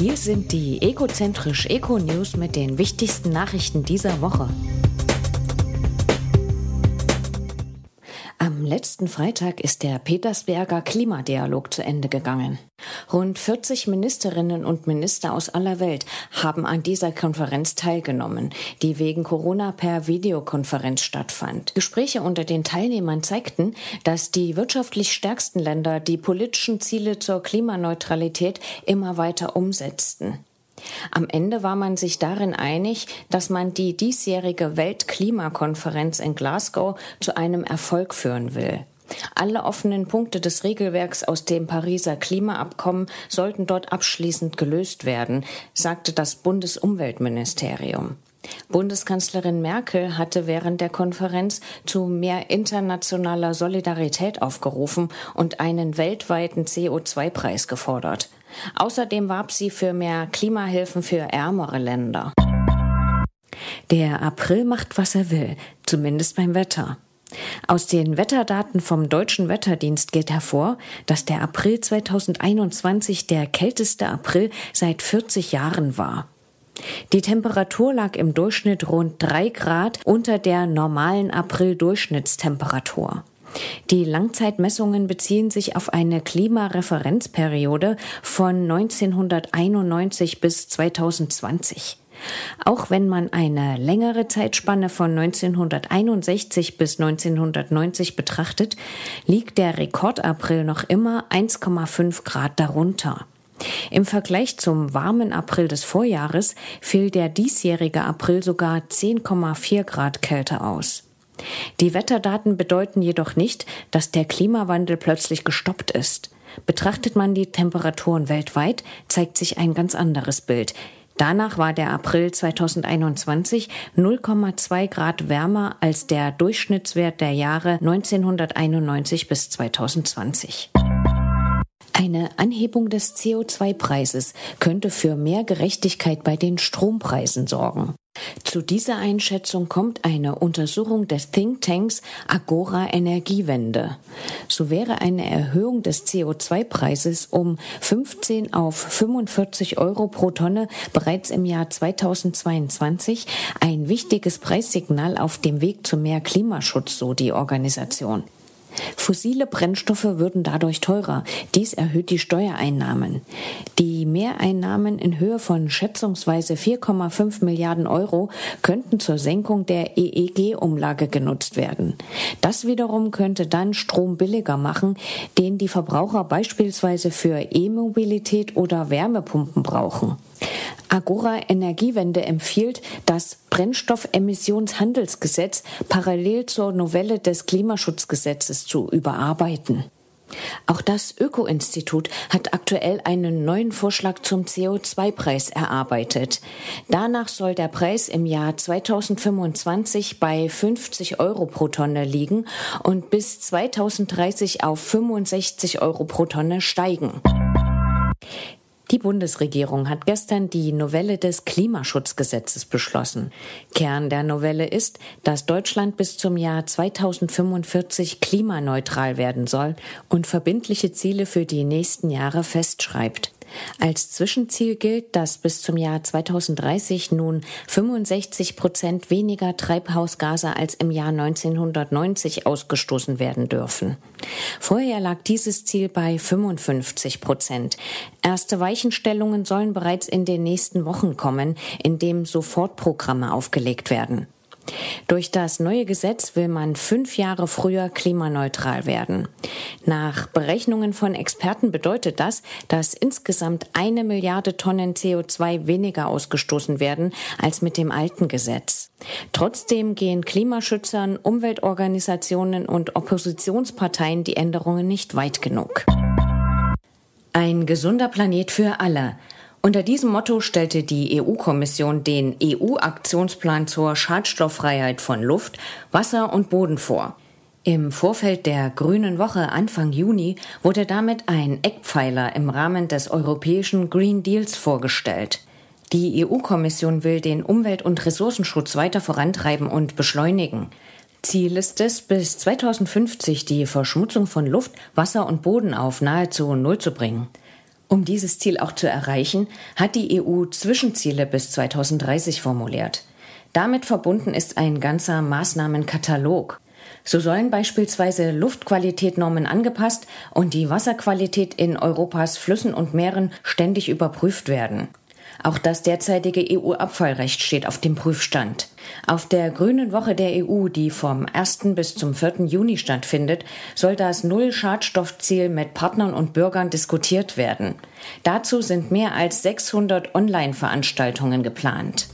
Hier sind die Ecozentrisch Eco News mit den wichtigsten Nachrichten dieser Woche. Letzten Freitag ist der Petersberger Klimadialog zu Ende gegangen. Rund 40 Ministerinnen und Minister aus aller Welt haben an dieser Konferenz teilgenommen, die wegen Corona per Videokonferenz stattfand. Gespräche unter den Teilnehmern zeigten, dass die wirtschaftlich stärksten Länder die politischen Ziele zur Klimaneutralität immer weiter umsetzten. Am Ende war man sich darin einig, dass man die diesjährige Weltklimakonferenz in Glasgow zu einem Erfolg führen will. Alle offenen Punkte des Regelwerks aus dem Pariser Klimaabkommen sollten dort abschließend gelöst werden, sagte das Bundesumweltministerium. Bundeskanzlerin Merkel hatte während der Konferenz zu mehr internationaler Solidarität aufgerufen und einen weltweiten CO2-Preis gefordert. Außerdem warb sie für mehr Klimahilfen für ärmere Länder. Der April macht, was er will, zumindest beim Wetter. Aus den Wetterdaten vom Deutschen Wetterdienst geht hervor, dass der April 2021 der kälteste April seit 40 Jahren war. Die Temperatur lag im Durchschnitt rund drei Grad unter der normalen April-Durchschnittstemperatur. Die Langzeitmessungen beziehen sich auf eine Klimareferenzperiode von 1991 bis 2020. Auch wenn man eine längere Zeitspanne von 1961 bis 1990 betrachtet, liegt der Rekordapril noch immer 1,5 Grad darunter. Im Vergleich zum warmen April des Vorjahres fiel der diesjährige April sogar 10,4 Grad kälter aus. Die Wetterdaten bedeuten jedoch nicht, dass der Klimawandel plötzlich gestoppt ist. Betrachtet man die Temperaturen weltweit, zeigt sich ein ganz anderes Bild. Danach war der April 2021 0,2 Grad wärmer als der Durchschnittswert der Jahre 1991 bis 2020. Eine Anhebung des CO2-Preises könnte für mehr Gerechtigkeit bei den Strompreisen sorgen. Zu dieser Einschätzung kommt eine Untersuchung des Thinktanks Agora Energiewende. So wäre eine Erhöhung des CO2-Preises um 15 auf 45 Euro pro Tonne bereits im Jahr 2022 ein wichtiges Preissignal auf dem Weg zu mehr Klimaschutz, so die Organisation. Fossile Brennstoffe würden dadurch teurer. Dies erhöht die Steuereinnahmen. Die Mehreinnahmen in Höhe von schätzungsweise 4,5 Milliarden Euro könnten zur Senkung der EEG-Umlage genutzt werden. Das wiederum könnte dann Strom billiger machen, den die Verbraucher beispielsweise für E-Mobilität oder Wärmepumpen brauchen. Agora Energiewende empfiehlt, das Brennstoffemissionshandelsgesetz parallel zur Novelle des Klimaschutzgesetzes zu überarbeiten. Auch das Öko-Institut hat aktuell einen neuen Vorschlag zum CO2-Preis erarbeitet. Danach soll der Preis im Jahr 2025 bei 50 Euro pro Tonne liegen und bis 2030 auf 65 Euro pro Tonne steigen. Die Bundesregierung hat gestern die Novelle des Klimaschutzgesetzes beschlossen. Kern der Novelle ist, dass Deutschland bis zum Jahr 2045 klimaneutral werden soll und verbindliche Ziele für die nächsten Jahre festschreibt. Als Zwischenziel gilt, dass bis zum Jahr 2030 nun 65 Prozent weniger Treibhausgase als im Jahr 1990 ausgestoßen werden dürfen. Vorher lag dieses Ziel bei 55 Prozent. Erste Weichenstellungen sollen bereits in den nächsten Wochen kommen, indem Sofortprogramme aufgelegt werden. Durch das neue Gesetz will man fünf Jahre früher klimaneutral werden. Nach Berechnungen von Experten bedeutet das, dass insgesamt eine Milliarde Tonnen CO2 weniger ausgestoßen werden als mit dem alten Gesetz. Trotzdem gehen Klimaschützern, Umweltorganisationen und Oppositionsparteien die Änderungen nicht weit genug. Ein gesunder Planet für alle. Unter diesem Motto stellte die EU-Kommission den EU-Aktionsplan zur Schadstofffreiheit von Luft, Wasser und Boden vor. Im Vorfeld der Grünen Woche Anfang Juni wurde damit ein Eckpfeiler im Rahmen des europäischen Green Deals vorgestellt. Die EU-Kommission will den Umwelt- und Ressourcenschutz weiter vorantreiben und beschleunigen. Ziel ist es, bis 2050 die Verschmutzung von Luft, Wasser und Boden auf nahezu Null zu bringen. Um dieses Ziel auch zu erreichen, hat die EU Zwischenziele bis 2030 formuliert. Damit verbunden ist ein ganzer Maßnahmenkatalog. So sollen beispielsweise Luftqualitätnormen angepasst und die Wasserqualität in Europas Flüssen und Meeren ständig überprüft werden. Auch das derzeitige EU-Abfallrecht steht auf dem Prüfstand. Auf der Grünen Woche der EU, die vom 1. bis zum 4. Juni stattfindet, soll das Null-Schadstoffziel mit Partnern und Bürgern diskutiert werden. Dazu sind mehr als 600 Online-Veranstaltungen geplant.